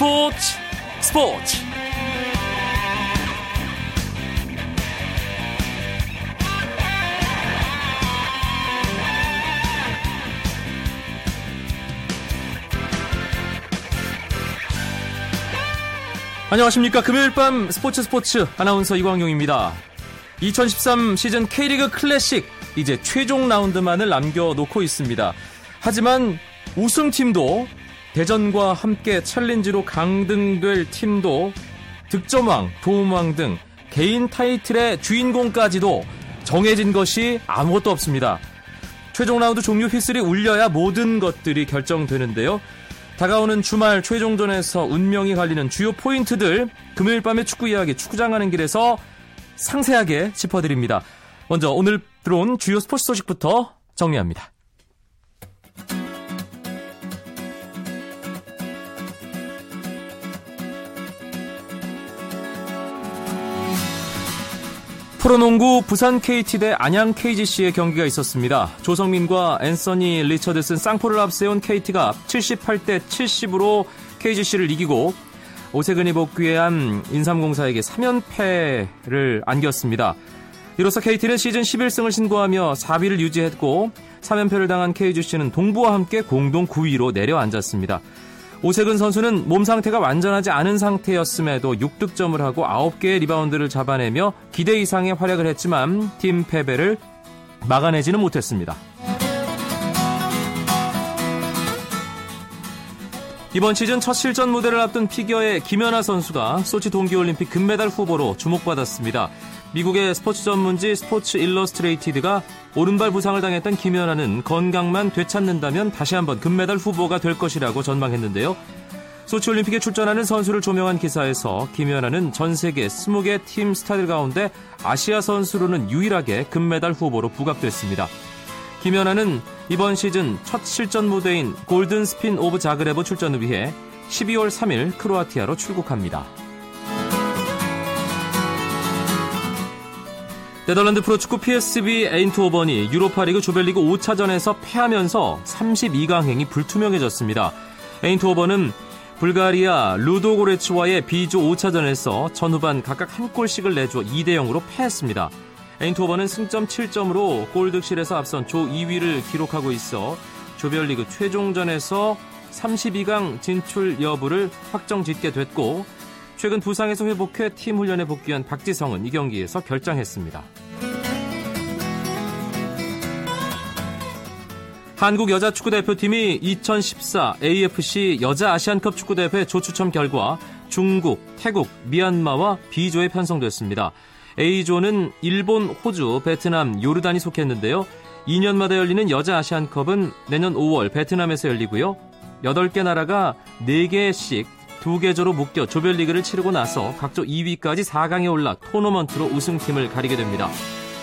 스포츠 스포츠. 안녕하십니까. 금요일 밤 스포츠 스포츠 아나운서 이광용입니다. 2013 시즌 K리그 클래식 이제 최종 라운드만을 남겨놓고 있습니다. 하지만 우승팀도 대전과 함께 챌린지로 강등될 팀도 득점왕, 도움왕 등 개인 타이틀의 주인공까지도 정해진 것이 아무것도 없습니다. 최종 라운드 종료 휘슬이 울려야 모든 것들이 결정되는데요. 다가오는 주말 최종전에서 운명이 갈리는 주요 포인트들 금요일 밤의 축구 이야기 축구장 가는 길에서 상세하게 짚어드립니다. 먼저 오늘 들어온 주요 스포츠 소식부터 정리합니다. 프로농구 부산 KT 대 안양 KGC의 경기가 있었습니다. 조성민과 앤서니 리처드슨 쌍포를 앞세운 KT가 78대 70으로 KGC를 이기고 오세근이 복귀한 인삼공사에게 3연패를 안겼습니다. 이로써 KT는 시즌 11승을 신고하며 4위를 유지했고 3연패를 당한 KGC는 동부와 함께 공동 9위로 내려앉았습니다. 오세근 선수는 몸 상태가 완전하지 않은 상태였음에도 6득점을 하고 9개의 리바운드를 잡아내며 기대 이상의 활약을 했지만 팀 패배를 막아내지는 못했습니다. 이번 시즌 첫 실전 무대를 앞둔 피겨의 김연아 선수가 소치 동계올림픽 금메달 후보로 주목받았습니다. 미국의 스포츠 전문지 스포츠 일러스트레이티드가 오른발 부상을 당했던 김연아는 건강만 되찾는다면 다시 한번 금메달 후보가 될 것이라고 전망했는데요. 소치올림픽에 출전하는 선수를 조명한 기사에서 김연아는 전 세계 20개 팀 스타들 가운데 아시아 선수로는 유일하게 금메달 후보로 부각됐습니다. 김연아는 이번 시즌 첫 실전 무대인 골든 스핀 오브 자그레브 출전을 위해 12월 3일 크로아티아로 출국합니다. 네덜란드 프로축구 PSV 에인트호번이 유로파리그 조별리그 5차전에서 패하면서 32강행이 불투명해졌습니다. 에인트호번은 불가리아 루도고레츠와의 B조 5차전에서 전후반 각각 한 골씩을 내줘 2대 0으로 패했습니다. 에인트호번은 승점 7점으로 골득실에서 앞선 조 2위를 기록하고 있어 조별리그 최종전에서 32강 진출 여부를 확정짓게 됐고 최근 부상에서 회복해 팀 훈련에 복귀한 박지성은 이 경기에서 결장했습니다. 한국 여자 축구 대표팀이 2014 AFC 여자 아시안컵 축구 대회 조추첨 결과 중국, 태국, 미얀마와 B조에 편성됐습니다. A조는 일본, 호주, 베트남, 요르단이 속했는데요. 2년마다 열리는 여자 아시안컵은 내년 5월 베트남에서 열리고요. 8개 나라가 4개씩 두 계조로 묶여 조별리그를 치르고 나서 각조 2위까지 4강에 올라 토너먼트로 우승팀을 가리게 됩니다.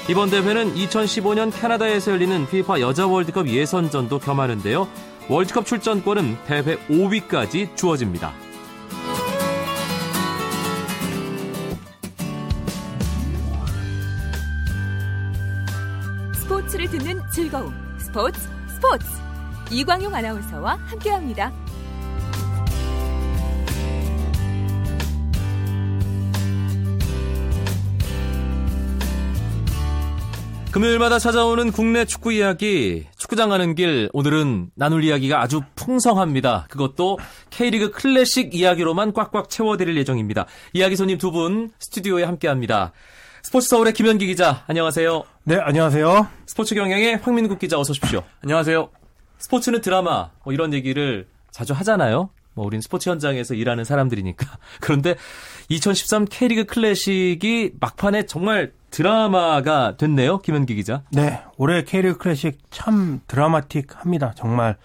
이번 대회는 2015년 캐나다에서 열리는 FIFA 여자 월드컵 예선전도 겸하는데요. 월드컵 출전권은 대회 5위까지 주어집니다. 스포츠를 듣는 즐거움. 스포츠, 스포츠. 이광용 아나운서와 함께합니다. 금요일마다 찾아오는 국내 축구 이야기, 축구장 가는 길, 오늘은 나눌 이야기가 아주 풍성합니다. 그것도 K리그 클래식 이야기로만 꽉꽉 채워드릴 예정입니다. 이야기 손님 두 분 스튜디오에 함께 합니다. 스포츠 서울의 김현기 기자, 안녕하세요. 네, 안녕하세요. 스포츠 경향의 황민국 기자, 어서 오십시오. 안녕하세요. 스포츠는 드라마, 뭐 이런 얘기를 자주 하잖아요. 뭐 우린 스포츠 현장에서 일하는 사람들이니까. 그런데 2013 K리그 클래식이 막판에 정말 드라마가 됐네요. 김현기 기자. 네, 올해 K리그 클래식 참 드라마틱합니다. 정말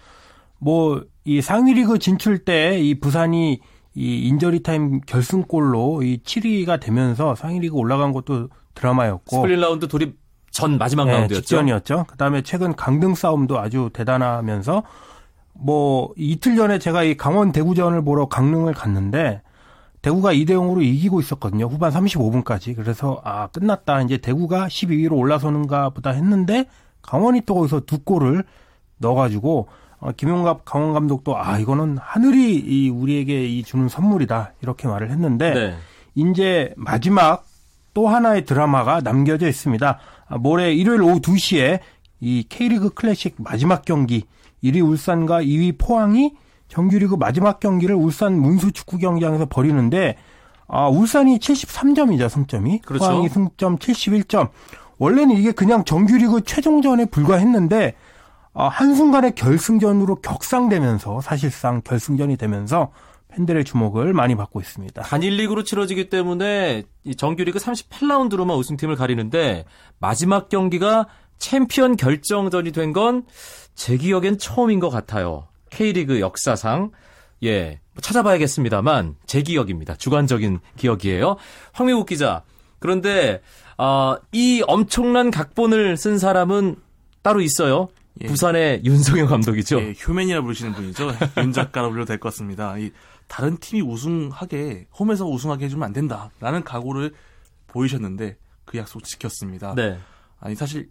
뭐 이 상위 리그 진출 때 이 부산이 이 인저리 타임 결승골로 이 7위가 되면서 상위 리그 올라간 것도 드라마였고 스플릿 라운드 돌입 전 마지막 네, 라운드였죠. 직전이었죠. 그다음에 최근 강등 싸움도 아주 대단하면서 뭐 이틀 전에 제가 이 강원 대구전을 보러 강릉을 갔는데 대구가 2대 0으로 이기고 있었거든요. 후반 35분까지. 그래서 아, 끝났다. 이제 대구가 12위로 올라서는가 보다 했는데 강원이 또 거기서 두 골을 넣어 가지고 어, 김용갑 강원 감독도 아 이거는 하늘이 이 우리에게 이 주는 선물이다 이렇게 말을 했는데 네. 이제 마지막 또 하나의 드라마가 남겨져 있습니다. 아, 모레 일요일 오후 2시에 이 K리그 클래식 마지막 경기 1위 울산과 2위 포항이 정규리그 마지막 경기를 울산 문수 축구 경기장에서 벌이는데 아, 울산이 73점이죠, 승점이. 그렇죠. 포항이 승점 71점. 원래는 이게 그냥 정규리그 최종전에 불과했는데 아, 한순간에 결승전으로 격상되면서 사실상 결승전이 되면서 팬들의 주목을 많이 받고 있습니다. 단일 리그로 치러지기 때문에 이 정규리그 38라운드로만 우승팀을 가리는데 마지막 경기가 챔피언 결정전이 된 건 제 기억엔 처음인 것 같아요. K리그 역사상 예뭐 찾아봐야겠습니다만 제 기억입니다. 주관적인 기억이에요. 황미국 기자. 그런데 아, 이 엄청난 각본을 쓴 사람은 따로 있어요. 예. 부산의 윤성현 감독이죠. 예, 휴맨이라 부르시는 분이죠. 윤 작가라 불려도 될 것 같습니다. 이 다른 팀이 우승하게 홈에서 우승하게 해주면 안 된다라는 각오를 보이셨는데 그 약속 지켰습니다. 네. 아니 사실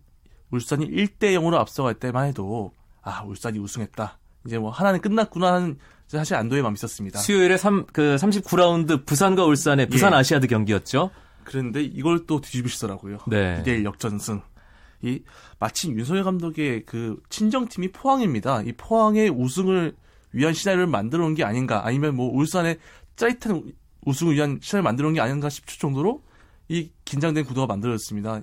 울산이 1대 0으로 앞서갈 때만 해도 아 울산이 우승했다. 이제 뭐 하나는 끝났구나 하는 사실 안도의 마음이 있었습니다. 수요일에 3, 그 39라운드 부산과 울산의 부산 예. 아시아드 경기였죠. 그런데 이걸 또 뒤집으시더라고요. 네. 2대1 역전승. 이 마침 윤석열 감독의 그 친정팀이 포항입니다. 이 포항의 우승을 위한 시나리오를 만들어 놓은 게 아닌가 아니면 뭐 울산의 짜릿한 우승을 위한 시나리오를 만들어 놓은 게 아닌가 싶을 정도로 이 긴장된 구도가 만들어졌습니다.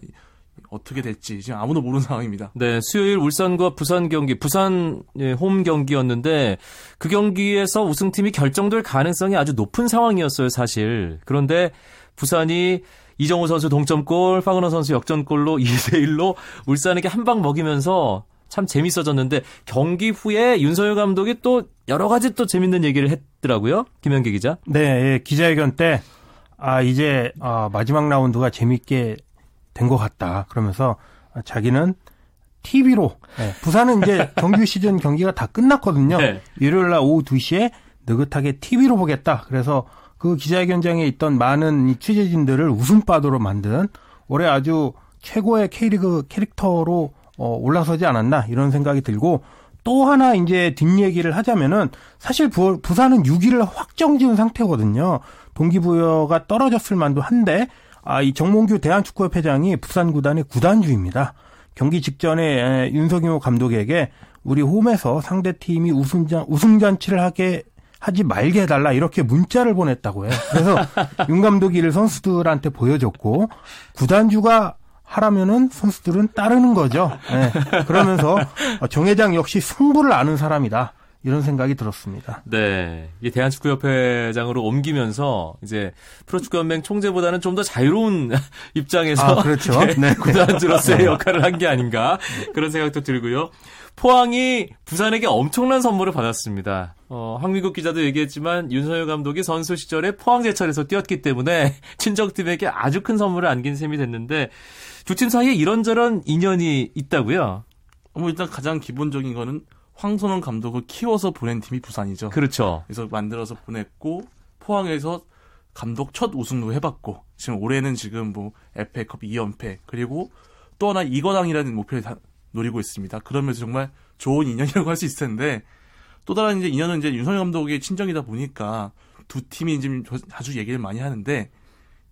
이- 어떻게 될지 지금 아무도 모르는 상황입니다. 네, 수요일 울산과 부산 경기, 부산 예, 홈 경기였는데 그 경기에서 우승팀이 결정될 가능성이 아주 높은 상황이었어요, 사실. 그런데 부산이 이정우 선수 동점골, 파그너 선수 역전골로 2대 1로 울산에게 한 방 먹이면서 참 재밌어졌는데 경기 후에 윤석열 감독이 또 여러 가지 또 재밌는 얘기를 했더라고요. 김현기 기자. 네, 예, 기자회견 때, 아, 이제, 아, 마지막 라운드가 재밌게 된 것 같다. 그러면서 아, 자기는 TV로, 부산은 이제 정규 시즌 경기가 다 끝났거든요. 네. 일요일 날 오후 2시에 느긋하게 TV로 보겠다. 그래서 그 기자회견장에 있던 많은 이 취재진들을 웃음바다로 만든 올해 아주 최고의 K리그 캐릭터로 어, 올라서지 않았나 이런 생각이 들고 또 하나 이제 뒷얘기를 하자면은 사실 부, 부산은 6위를 확정 지은 상태거든요. 동기부여가 떨어졌을 만도 한데 아, 이 정몽규 대한축구협 회장이 부산 구단의 구단주입니다. 경기 직전에 에, 윤석유 감독에게 우리 홈에서 상대 팀이 우승잔 우승잔치를 하게 하지 말게 해달라 이렇게 문자를 보냈다고 해요. 그래서 윤 감독이 이를 선수들한테 보여줬고 구단주가 하라면은 선수들은 따르는 거죠. 예. 그러면서 정 회장 역시 승부를 아는 사람이다 이런 생각이 들었습니다. 네. 이 대한축구협회장으로 옮기면서 이제 프로축구연맹 총재보다는 좀 더 자유로운 입장에서 아, 그렇죠. 네. 구단주로서의 역할을 한 게 아닌가 그런 생각도 들고요. 포항이 부산에게 엄청난 선물을 받았습니다. 어, 황미국 기자도 얘기했지만 윤석열 감독이 선수 시절에 포항 제철에서 뛰었기 때문에 친정팀에게 아주 큰 선물을 안긴 셈이 됐는데 두 팀 사이에 이런저런 인연이 있다고요. 뭐 일단 가장 기본적인 거는 황선홍 감독을 키워서 보낸 팀이 부산이죠. 그렇죠. 그래서 만들어서 보냈고 포항에서 감독 첫 우승도 해봤고 지금 올해는 지금 뭐 FA컵 2연패 그리고 또 하나 이거당이라는 목표를 다 노리고 있습니다. 그러면서 정말 좋은 인연이라고 할 수 있을 텐데 또 다른 이제 인연은 이제 윤석열 감독의 친정이다 보니까 두 팀이 지금 아주 얘기를 많이 하는데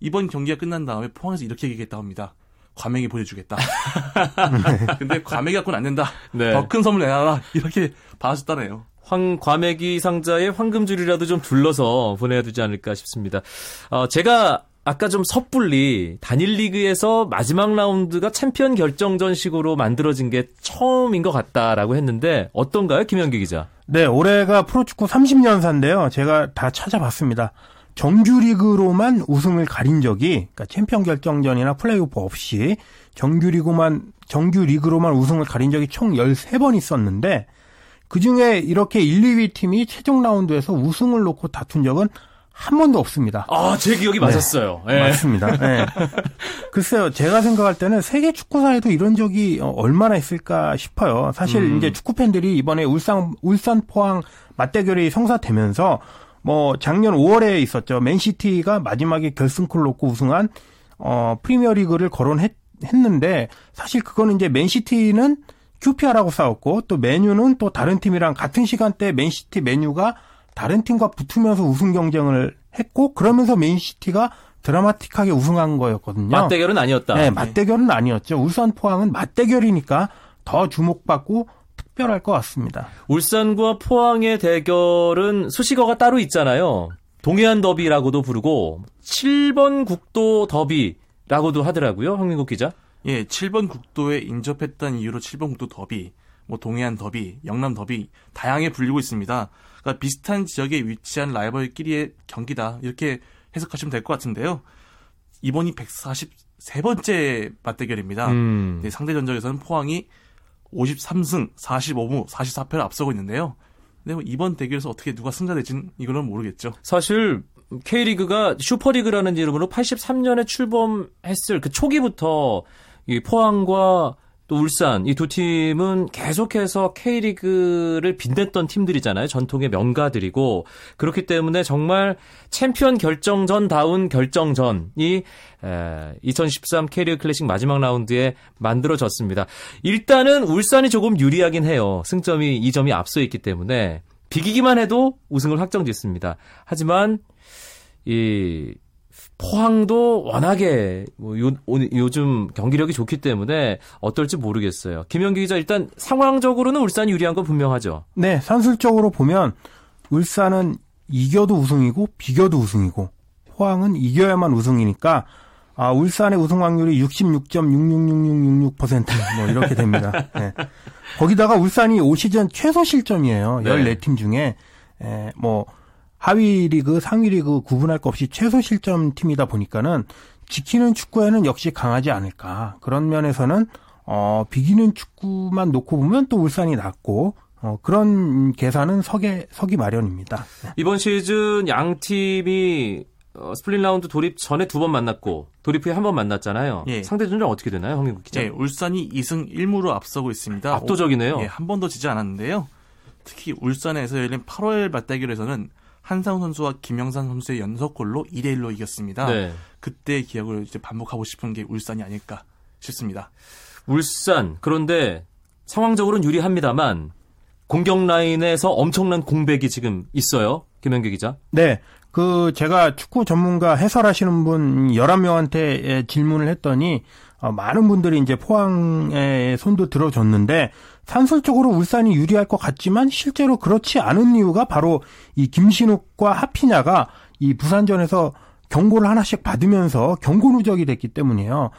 이번 경기가 끝난 다음에 포항에서 이렇게 얘기했다고 합니다. 과메기 보내주겠다. 근데 과메기 갖고는 안 된다. 네. 더큰 선물 내놔라. 이렇게 받아줬다네요. 황 과메기 상자에 황금줄이라도 좀 둘러서 보내야 되지 않을까 싶습니다. 어, 제가 아까 좀 섣불리 단일 리그에서 마지막 라운드가 챔피언 결정전식으로 만들어진 게 처음인 것 같다라고 했는데 어떤가요, 김현기 기자? 네, 올해가 프로축구 30년사인데요. 제가 다 찾아봤습니다. 정규리그로만 우승을 가린 적이, 그러니까 챔피언 결정전이나 플레이오프 없이 정규리그만, 정규리그로만 우승을 가린 적이 총 13번 있었는데, 그 중에 이렇게 1, 2위 팀이 최종 라운드에서 우승을 놓고 다툰 적은 한 번도 없습니다. 아, 제 기억이 맞았어요. 예. 맞습니다. 네. 글쎄요, 제가 생각할 때는 세계 축구사에도 이런 적이 어, 얼마나 있을까 싶어요. 사실 음. 이제 축구 팬들이 이번에 울산 울산 포항 맞대결이 성사되면서 뭐 작년 5월에 있었죠. 맨시티가 마지막에 결승골 놓고 우승한 어 프리미어리그를 거론했는데 사실 그거는 이제 맨시티는 QPR하고 싸웠고 또 메뉴는 또 다른 팀이랑 같은 시간대 맨시티 메뉴가 다른 팀과 붙으면서 우승 경쟁을 했고 그러면서 맨시티가 드라마틱하게 우승한 거였거든요. 맞대결은 아니었다. 네, 맞대결은 아니었죠. 울산 포항은 맞대결이니까 더 주목받고 특별할 것 같습니다. 울산과 포항의 대결은 수식어가 따로 있잖아요. 동해안 더비라고도 부르고 7번 국도 더비라고도 하더라고요. 황민국 기자. 예, 7번 국도에 인접했다는 이유로 7번 국도 더비, 뭐 동해안 더비, 영남 더비 다양하게 불리고 있습니다. 그러니까 비슷한 지역에 위치한 라이벌끼리의 경기다 이렇게 해석하시면 될 것 같은데요. 이번이 143번째 맞대결입니다. 음. 네, 상대 전적에서는 포항이 53승 45무 44패를 앞서고 있는데요. 근데 뭐 이번 대결에서 어떻게 누가 승자 될지는 이거는 모르겠죠. 사실 K리그가 슈퍼리그라는 이름으로 83년에 출범했을 그 초기부터 이 포항과 또 울산 이 두 팀은 계속해서 K리그를 빛냈던 팀들이잖아요. 전통의 명가들이고 그렇기 때문에 정말 챔피언 결정전 다운 결정전이 에, 2013 K리그 클래식 마지막 라운드에 만들어졌습니다. 일단은 울산이 조금 유리하긴 해요. 승점이 2점이 앞서 있기 때문에 비기기만 해도 우승을 확정짓습니다. 하지만 이 포항도 워낙에 뭐 요, 요즘 경기력이 좋기 때문에 어떨지 모르겠어요. 김영기 기자 일단 상황적으로는 울산이 유리한 건 분명하죠. 네, 산술적으로 보면 울산은 이겨도 우승이고 비겨도 우승이고 포항은 이겨야만 우승이니까 아, 울산의 우승 확률이 66.666666%뭐 이렇게 됩니다. 네. 거기다가 울산이 올 시즌 최소 실점이에요. 네. 14팀 중에 에, 뭐 하위 리그, 상위 리그 구분할 것 없이 최소 실점 팀이다 보니까는 지키는 축구에는 역시 강하지 않을까. 그런 면에서는 어, 비기는 축구만 놓고 보면 또 울산이 낫고 어, 그런 계산은 서게 서기 마련입니다. 네. 이번 시즌 양 팀이 어, 스플릿 라운드 돌입 전에 두 번 만났고 돌입 후에 한 번 만났잖아요. 예. 상대 전적 어떻게 되나요, 황민국 기자? 네, 울산이 2승 1무로 앞서고 있습니다. 압도적이네요. 예, 한 번도 지지 않았는데요. 특히 울산에서 열린 8월 맞대결에서는 한상우 선수와 김영산 선수의 연속골로 2대 1로 이겼습니다. 네. 그때의 기억을 이제 반복하고 싶은 게 울산이 아닐까 싶습니다. 울산 그런데 상황적으로는 유리합니다만 공격 라인에서 엄청난 공백이 지금 있어요. 김현규 기자. 네. 그 제가 축구 전문가 해설하시는 분 11명한테 질문을 했더니 어, 많은 분들이 이제 포항에 손도 들어줬는데 산술적으로 울산이 유리할 것 같지만 실제로 그렇지 않은 이유가 바로 이 김신욱과 하피냐가 이 부산전에서 경고를 하나씩 받으면서 경고 누적이 됐기 때문이에요.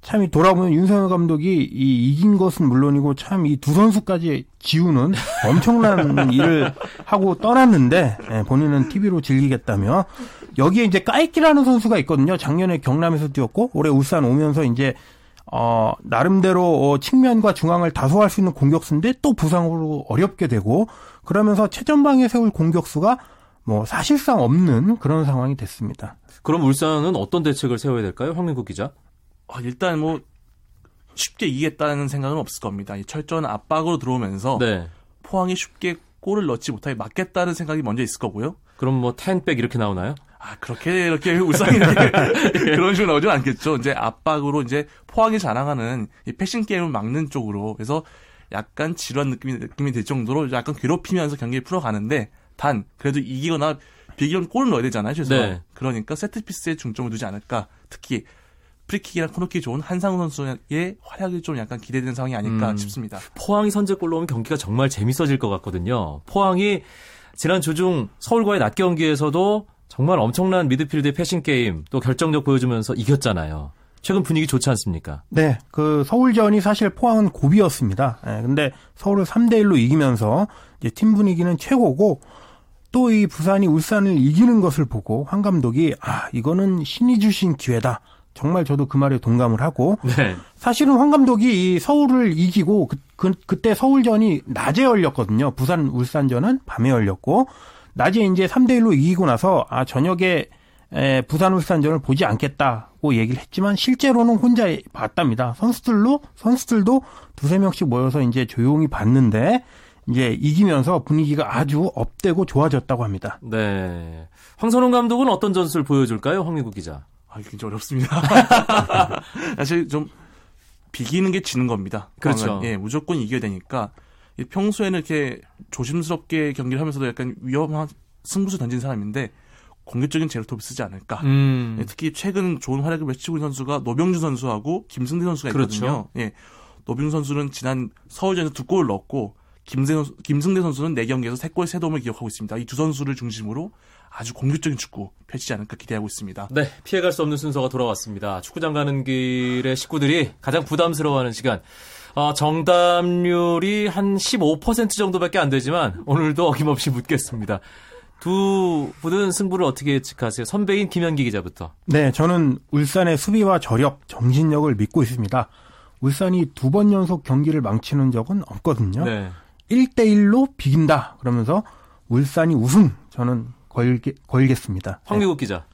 참 이 돌아보면 윤석열 감독이 이 이긴 것은 물론이고 참 이 두 선수까지 지우는 엄청난 일을 하고 떠났는데 예, 본인은 TV로 즐기겠다며 여기에 이제 까이키라는 선수가 있거든요. 작년에 경남에서 뛰었고 올해 울산 오면서 이제 어 나름대로 어, 측면과 중앙을 다소할 수 있는 공격수인데 또 부상으로 어렵게 되고 그러면서 최전방에 세울 공격수가 뭐 사실상 없는 그런 상황이 됐습니다. 그럼 울산은 어떤 대책을 세워야 될까요, 황민국 기자? 아, 일단 뭐 쉽게 이기겠다는 생각은 없을 겁니다. 이 철저한 압박으로 들어오면서 네. 포항이 쉽게 골을 넣지 못하게 막겠다는 생각이 먼저 있을 거고요. 그럼 뭐 텐백 이렇게 나오나요? 아, 그렇게, 이렇게 울산이 이렇게 그런 식으로 나오진 않겠죠. 이제 압박으로 이제 포항이 자랑하는 이 패싱 게임을 막는 쪽으로. 그래서 약간 지루한 느낌이, 느낌이 들 정도로 약간 괴롭히면서 경기를 풀어가는데 단, 그래도 이기거나 비기면 골을 넣어야 되잖아요. 최소 네. 그러니까 세트 피스에 중점을 두지 않을까. 특히 프리킥이나 코너킥이 좋은 한상운 선수의 활약이 좀 약간 기대되는 상황이 아닐까 음. 싶습니다. 포항이 선제골로 오면 경기가 정말 재밌어질 것 같거든요. 포항이 지난 주중 서울과의 낮 경기에서도 정말 엄청난 미드필드의 패싱 게임 또 결정력 보여주면서 이겼잖아요. 최근 분위기 좋지 않습니까? 네, 그 서울전이 사실 포항은 고비였습니다. 예, 근데 서울을 3대 1로 이기면서 이제 팀 분위기는 최고고 또 이 부산이 울산을 이기는 것을 보고 황 감독이 아 이거는 신이 주신 기회다. 정말 저도 그 말에 동감을 하고 네. 사실은 황 감독이 이 서울을 이기고 그, 그, 그때 서울전이 낮에 열렸거든요. 부산 울산전은 밤에 열렸고 낮에 이제 3대 1로 이기고 나서 아 저녁에 에, 부산 울산전을 보지 않겠다고 얘기를 했지만 실제로는 혼자 봤답니다. 선수들로 선수들도 두세 명씩 모여서 이제 조용히 봤는데 이제 이기면서 분위기가 아주 업되고 좋아졌다고 합니다. 네. 황선홍 감독은 어떤 전술을 보여줄까요? 황민국 기자. 아, 굉장히 어렵습니다. 사실 좀 비기는 게 지는 겁니다. 그렇죠. 예, 무조건 이겨야 되니까 이 평소에는 이렇게 조심스럽게 경기를 하면서도 약간 위험한 승부수 던진 사람인데 공격적인 제로톱을 쓰지 않을까. 음. 예, 특히 최근 좋은 활약을 펼치고 있는 선수가 노병준 선수하고 김승대 선수가 그렇죠. 있거든요. 예. 노병준 선수는 지난 서울전에서 두 골을 넣었고 김승대 선수는 4경기에서 3골 3도움을 기록하고 있습니다. 이 두 선수를 중심으로 아주 공격적인 축구 펼치지 않을까 기대하고 있습니다. 네, 피해갈 수 없는 순서가 돌아왔습니다. 축구장 가는 길의 식구들이 가장 부담스러워하는 시간. 어, 정답률이 한 15% 정도밖에 안 되지만 오늘도 어김없이 묻겠습니다. 두 분은 승부를 어떻게 예측하세요? 선배인 김현기 기자부터. 네, 저는 울산의 수비와 저력, 정신력을 믿고 있습니다. 울산이 두 번 연속 경기를 망치는 적은 없거든요. 네. 1대1로 비긴다. 그러면서 울산이 우승 저는 걸게, 걸겠습니다. 황미국 기자.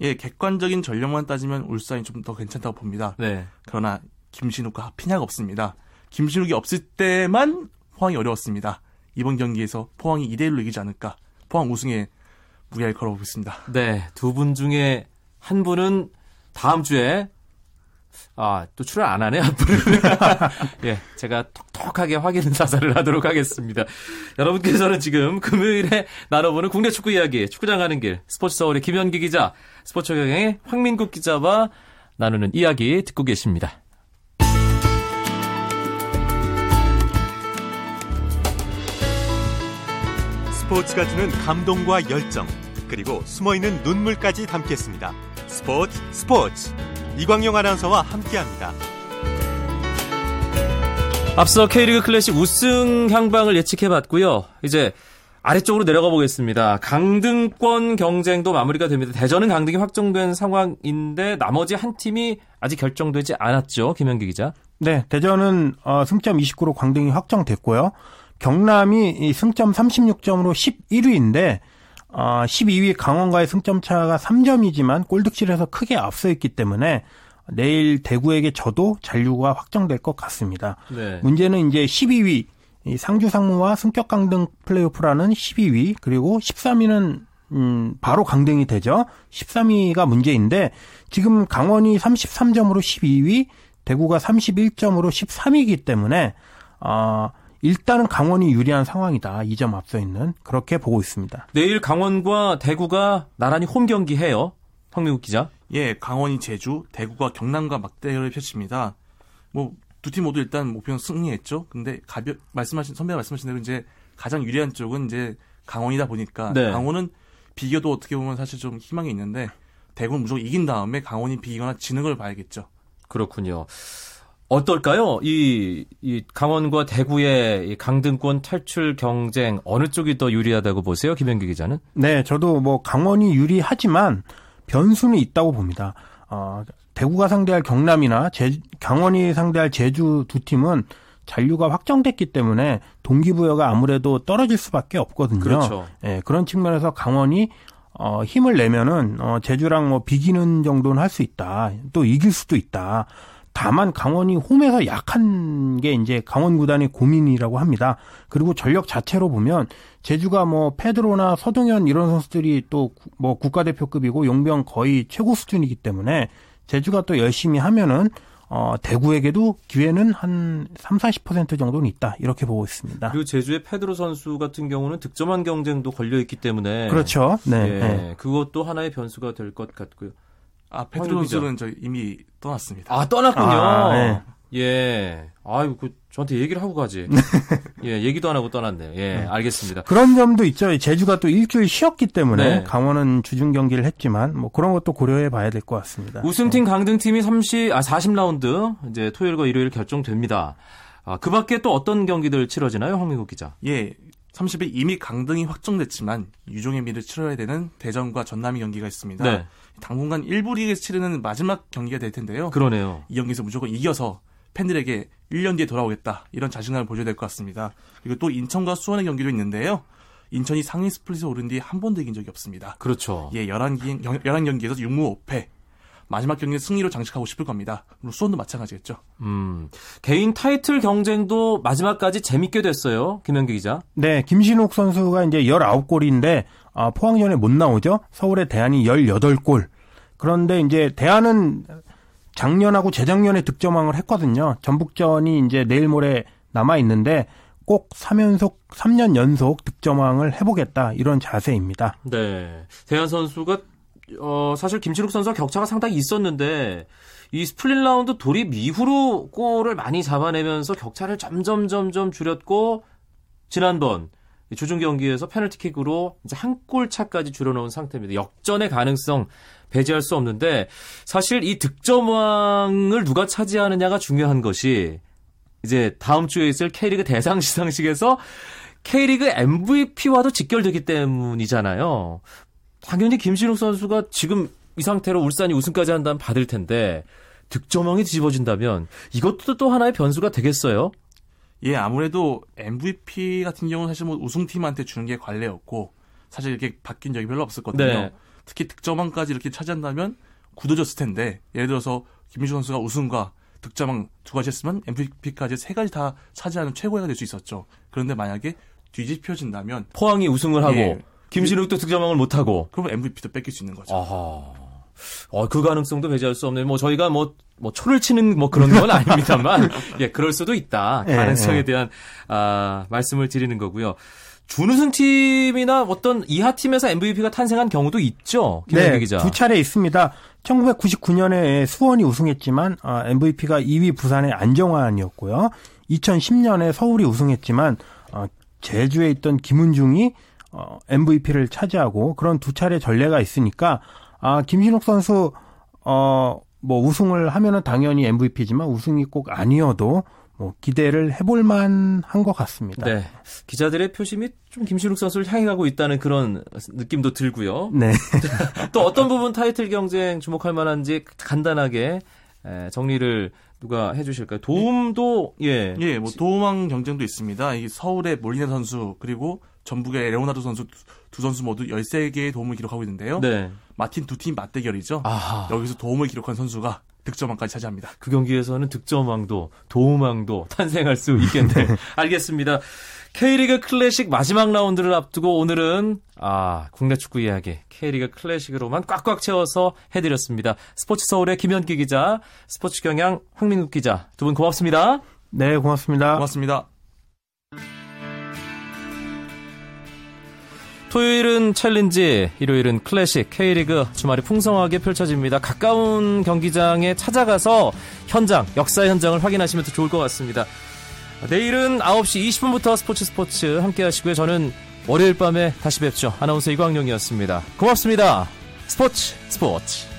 예, 객관적인 전력만 따지면 울산이 좀 더 괜찮다고 봅니다. 네. 그러나 김신욱과 피냐가 없습니다. 김신욱이 없을 때만 포항이 어려웠습니다. 이번 경기에서 포항이 2대 1로 이기지 않을까. 포항 우승에 무리를 걸어보겠습니다. 네, 두 분 중에 한 분은 다음 주에 아, 또 출연 안 하네, 앞으로. 예, 제가 톡톡하게 확인 사살을 하도록 하겠습니다. 여러분께서는 지금 금요일에 나눠보는 국내 축구 이야기, 축구장 가는 길, 스포츠 서울의 김현기 기자, 스포츠 경향의 황민국 기자와 나누는 이야기 듣고 계십니다. 스포츠가 주는 감동과 열정 그리고 숨어있는 눈물까지 담겠습니다. 스포츠 스포츠 이광용 아나운서와 함께합니다. 앞서 K리그 클래식 우승 향방을 예측해봤고요. 이제 아래쪽으로 내려가 보겠습니다. 강등권 경쟁도 마무리가 됩니다. 대전은 강등이 확정된 상황인데 나머지 한 팀이 아직 결정되지 않았죠. 김현기 기자. 네, 대전은 어, 승점 29로 광등이 확정됐고요. 경남이 이 승점 36점으로 11위인데 어, 12위 강원과의 승점 차가 3점이지만 골득실에서 크게 앞서 있기 때문에 내일 대구에게 져도 잔류가 확정될 것 같습니다. 네. 문제는 이제 12위 이 상주 상무와 승격 강등 플레이오프라는 12위 그리고 13위는 음 바로 강등이 되죠. 13위가 문제인데 지금 강원이 33점으로 12위, 대구가 31점으로 13위이기 때문에 아 일단은 강원이 유리한 상황이다. 2점 앞서 있는 그렇게 보고 있습니다. 내일 강원과 대구가 나란히 홈 경기 해요. 황미국 기자. 예, 강원이 제주, 대구가 경남과 막대결을 펼칩니다. 뭐 두 팀 모두 일단 목표는 승리했죠. 근데 가볍 말씀하신 선배가 말씀하신 대로 이제 가장 유리한 쪽은 이제 강원이다 보니까 네. 강원은 비교도 어떻게 보면 사실 좀 희망이 있는데 대구는 무조건 이긴 다음에 강원이 비기거나 지는 걸 봐야겠죠. 그렇군요. 어떨까요? 이, 이 강원과 대구의 이 강등권 탈출 경쟁 어느 쪽이 더 유리하다고 보세요? 김현기 기자는? 네, 저도 뭐 강원이 유리하지만 변수는 있다고 봅니다. 어, 대구가 상대할 경남이나 제, 강원이 상대할 제주 두 팀은 잔류가 확정됐기 때문에 동기부여가 아무래도 떨어질 수밖에 없거든요. 그렇죠. 예, 그런 측면에서 강원이 어, 힘을 내면은 어, 제주랑 뭐 비기는 정도는 할 수 있다. 또 이길 수도 있다. 다만 강원이 홈에서 약한 게 이제 강원 구단의 고민이라고 합니다. 그리고 전력 자체로 보면 제주가 뭐 페드로나 서동현 이런 선수들이 또 뭐 국가대표급이고 용병 거의 최고 수준이기 때문에 제주가 또 열심히 하면은 어 대구에게도 기회는 한 3, 40% 정도는 있다. 이렇게 보고 있습니다. 그리고 제주의 페드로 선수 같은 경우는 득점한 경쟁도 걸려 있기 때문에 그렇죠. 네. 예, 네. 그것도 하나의 변수가 될 것 같고요. 아, 페드로. 선수는 저 이미 떠났습니다. 아 떠났군요. 아, 네. 예. 아유, 그 저한테 얘기를 하고 가지. 예, 얘기도 안 하고 떠났네요. 예, 알겠습니다. 그런 점도 있죠. 제주가 또 일주일 쉬었기 때문에 네. 강원은 주중 경기를 했지만 뭐 그런 것도 고려해 봐야 될 것 같습니다. 우승팀 강등팀이 30, 아, 40라운드 이제 토요일과 일요일 결정됩니다. 아, 그 밖에 또 어떤 경기들 치러지나요, 황민국 기자? 예, 30일 이미 강등이 확정됐지만 유종의 미를 치러야 되는 대전과 전남이 경기가 있습니다. 네. 당분간 1부 리그에서 치르는 마지막 경기가 될 텐데요. 그러네요. 이 경기에서 무조건 이겨서 팬들에게 1년 뒤에 돌아오겠다 이런 자신감을 보여줘야 될 것 같습니다. 그리고 또 인천과 수원의 경기도 있는데요. 인천이 상위 스플릿에 오른 뒤 한 번도 이긴 적이 없습니다. 그렇죠. 예, 11기, 11경기에서 6무 5패. 마지막 경기는 승리로 장식하고 싶을 겁니다. 그리고 수원도 마찬가지겠죠. 음, 개인 타이틀 경쟁도 마지막까지 재밌게 됐어요, 김현기 기자. 네, 김신욱 선수가 이제 19골인데 아, 포항전에 못 나오죠. 서울의 대안이 18골. 그런데 이제 대안은 작년하고 재작년에 득점왕을 했거든요. 전북전이 이제 내일 모레 남아 있는데 꼭 3연속 3년 연속 득점왕을 해보겠다 이런 자세입니다. 네. 데얀 선수가 어 사실 김신욱 선수와 격차가 상당히 있었는데 이 스플릿 라운드 돌입 이후로 골을 많이 잡아내면서 격차를 점점 점점 줄였고 지난번 주중 경기에서 페널티킥으로 이제 한 골 차까지 줄여놓은 상태입니다. 역전의 가능성 배제할 수 없는데 사실 이 득점왕을 누가 차지하느냐가 중요한 것이 이제 다음 주에 있을 K리그 대상 시상식에서 K리그 MVP와도 직결되기 때문이잖아요. 당연히 김신욱 선수가 지금 이 상태로 울산이 우승까지 한다면 받을 텐데 득점왕이 뒤집어진다면 이것도 또 하나의 변수가 되겠어요. 예, 아무래도 MVP 같은 경우는 사실 뭐 우승팀한테 주는 게 관례였고 사실 이렇게 바뀐 적이 별로 없었거든요. 네. 특히 득점왕까지 이렇게 차지한다면 굳어졌을 텐데 예를 들어서 김민수 선수가 우승과 득점왕 두 가지 했으면 MVP까지 세 가지 다 차지하는 최고가 될 수 있었죠. 그런데 만약에 뒤집혀진다면 포항이 우승을 하고 예. 김신욱도 득점왕을 못 하고 그러면 MVP도 뺏길 수 있는 거죠. 아하. 어, 그 가능성도 배제할 수 없네요. 뭐 저희가 뭐, 뭐 초를 치는 뭐 그런 건 아닙니다만, 예, 그럴 수도 있다. 예, 가능성에 예. 대한 아, 말씀을 드리는 거고요. 준우승 팀이나 어떤 이하 팀에서 MVP가 탄생한 경우도 있죠. 네, 기자. 두 차례 있습니다. 1999년에 수원이 우승했지만 아, MVP가 2위 부산의 안정환이었고요. 2010년에 서울이 우승했지만 어, 제주에 있던 김은중이 어, MVP를 차지하고 그런 두 차례 전례가 있으니까 아, 김신욱 선수 어, 뭐 우승을 하면은 당연히 MVP지만 우승이 꼭 아니어도 뭐 기대를 해볼 만한 것 같습니다. 네. 기자들의 표심이 좀 김신욱 선수를 향해 가고 있다는 그런 느낌도 들고요. 네. 또 어떤 부분 타이틀 경쟁 주목할 만한지 간단하게 에, 정리를 누가 해주실까요? 도움도 예. 예, 뭐 도움왕 경쟁도 있습니다. 이 서울의 몰리네 선수 그리고 전북의 레오나르도 선수 두, 두 선수 모두 13개의 도움을 기록하고 있는데요. 네. 마틴 두 팀 맞대결이죠. 아하. 여기서 도움을 기록한 선수가 득점왕까지 차지합니다. 그 경기에서는 득점왕도 도움왕도 탄생할 수 있겠네. 알겠습니다. K리그 클래식 마지막 라운드를 앞두고 오늘은 아 국내 축구 이야기 K리그 클래식으로만 꽉꽉 채워서 해드렸습니다. 스포츠 서울의 김현기 기자, 스포츠 경향 황민국 기자 두 분 고맙습니다. 네, 고맙습니다. 고맙습니다. 토요일은 챌린지, 일요일은 클래식, K리그 주말이 풍성하게 펼쳐집니다. 가까운 경기장에 찾아가서 현장, 역사 현장을 확인하시면 더 좋을 것 같습니다. 내일은 9시 20분부터 스포츠 스포츠 함께 하시고요. 저는 월요일 밤에 다시 뵙죠. 아나운서 이광용이었습니다. 고맙습니다. 스포츠 스포츠.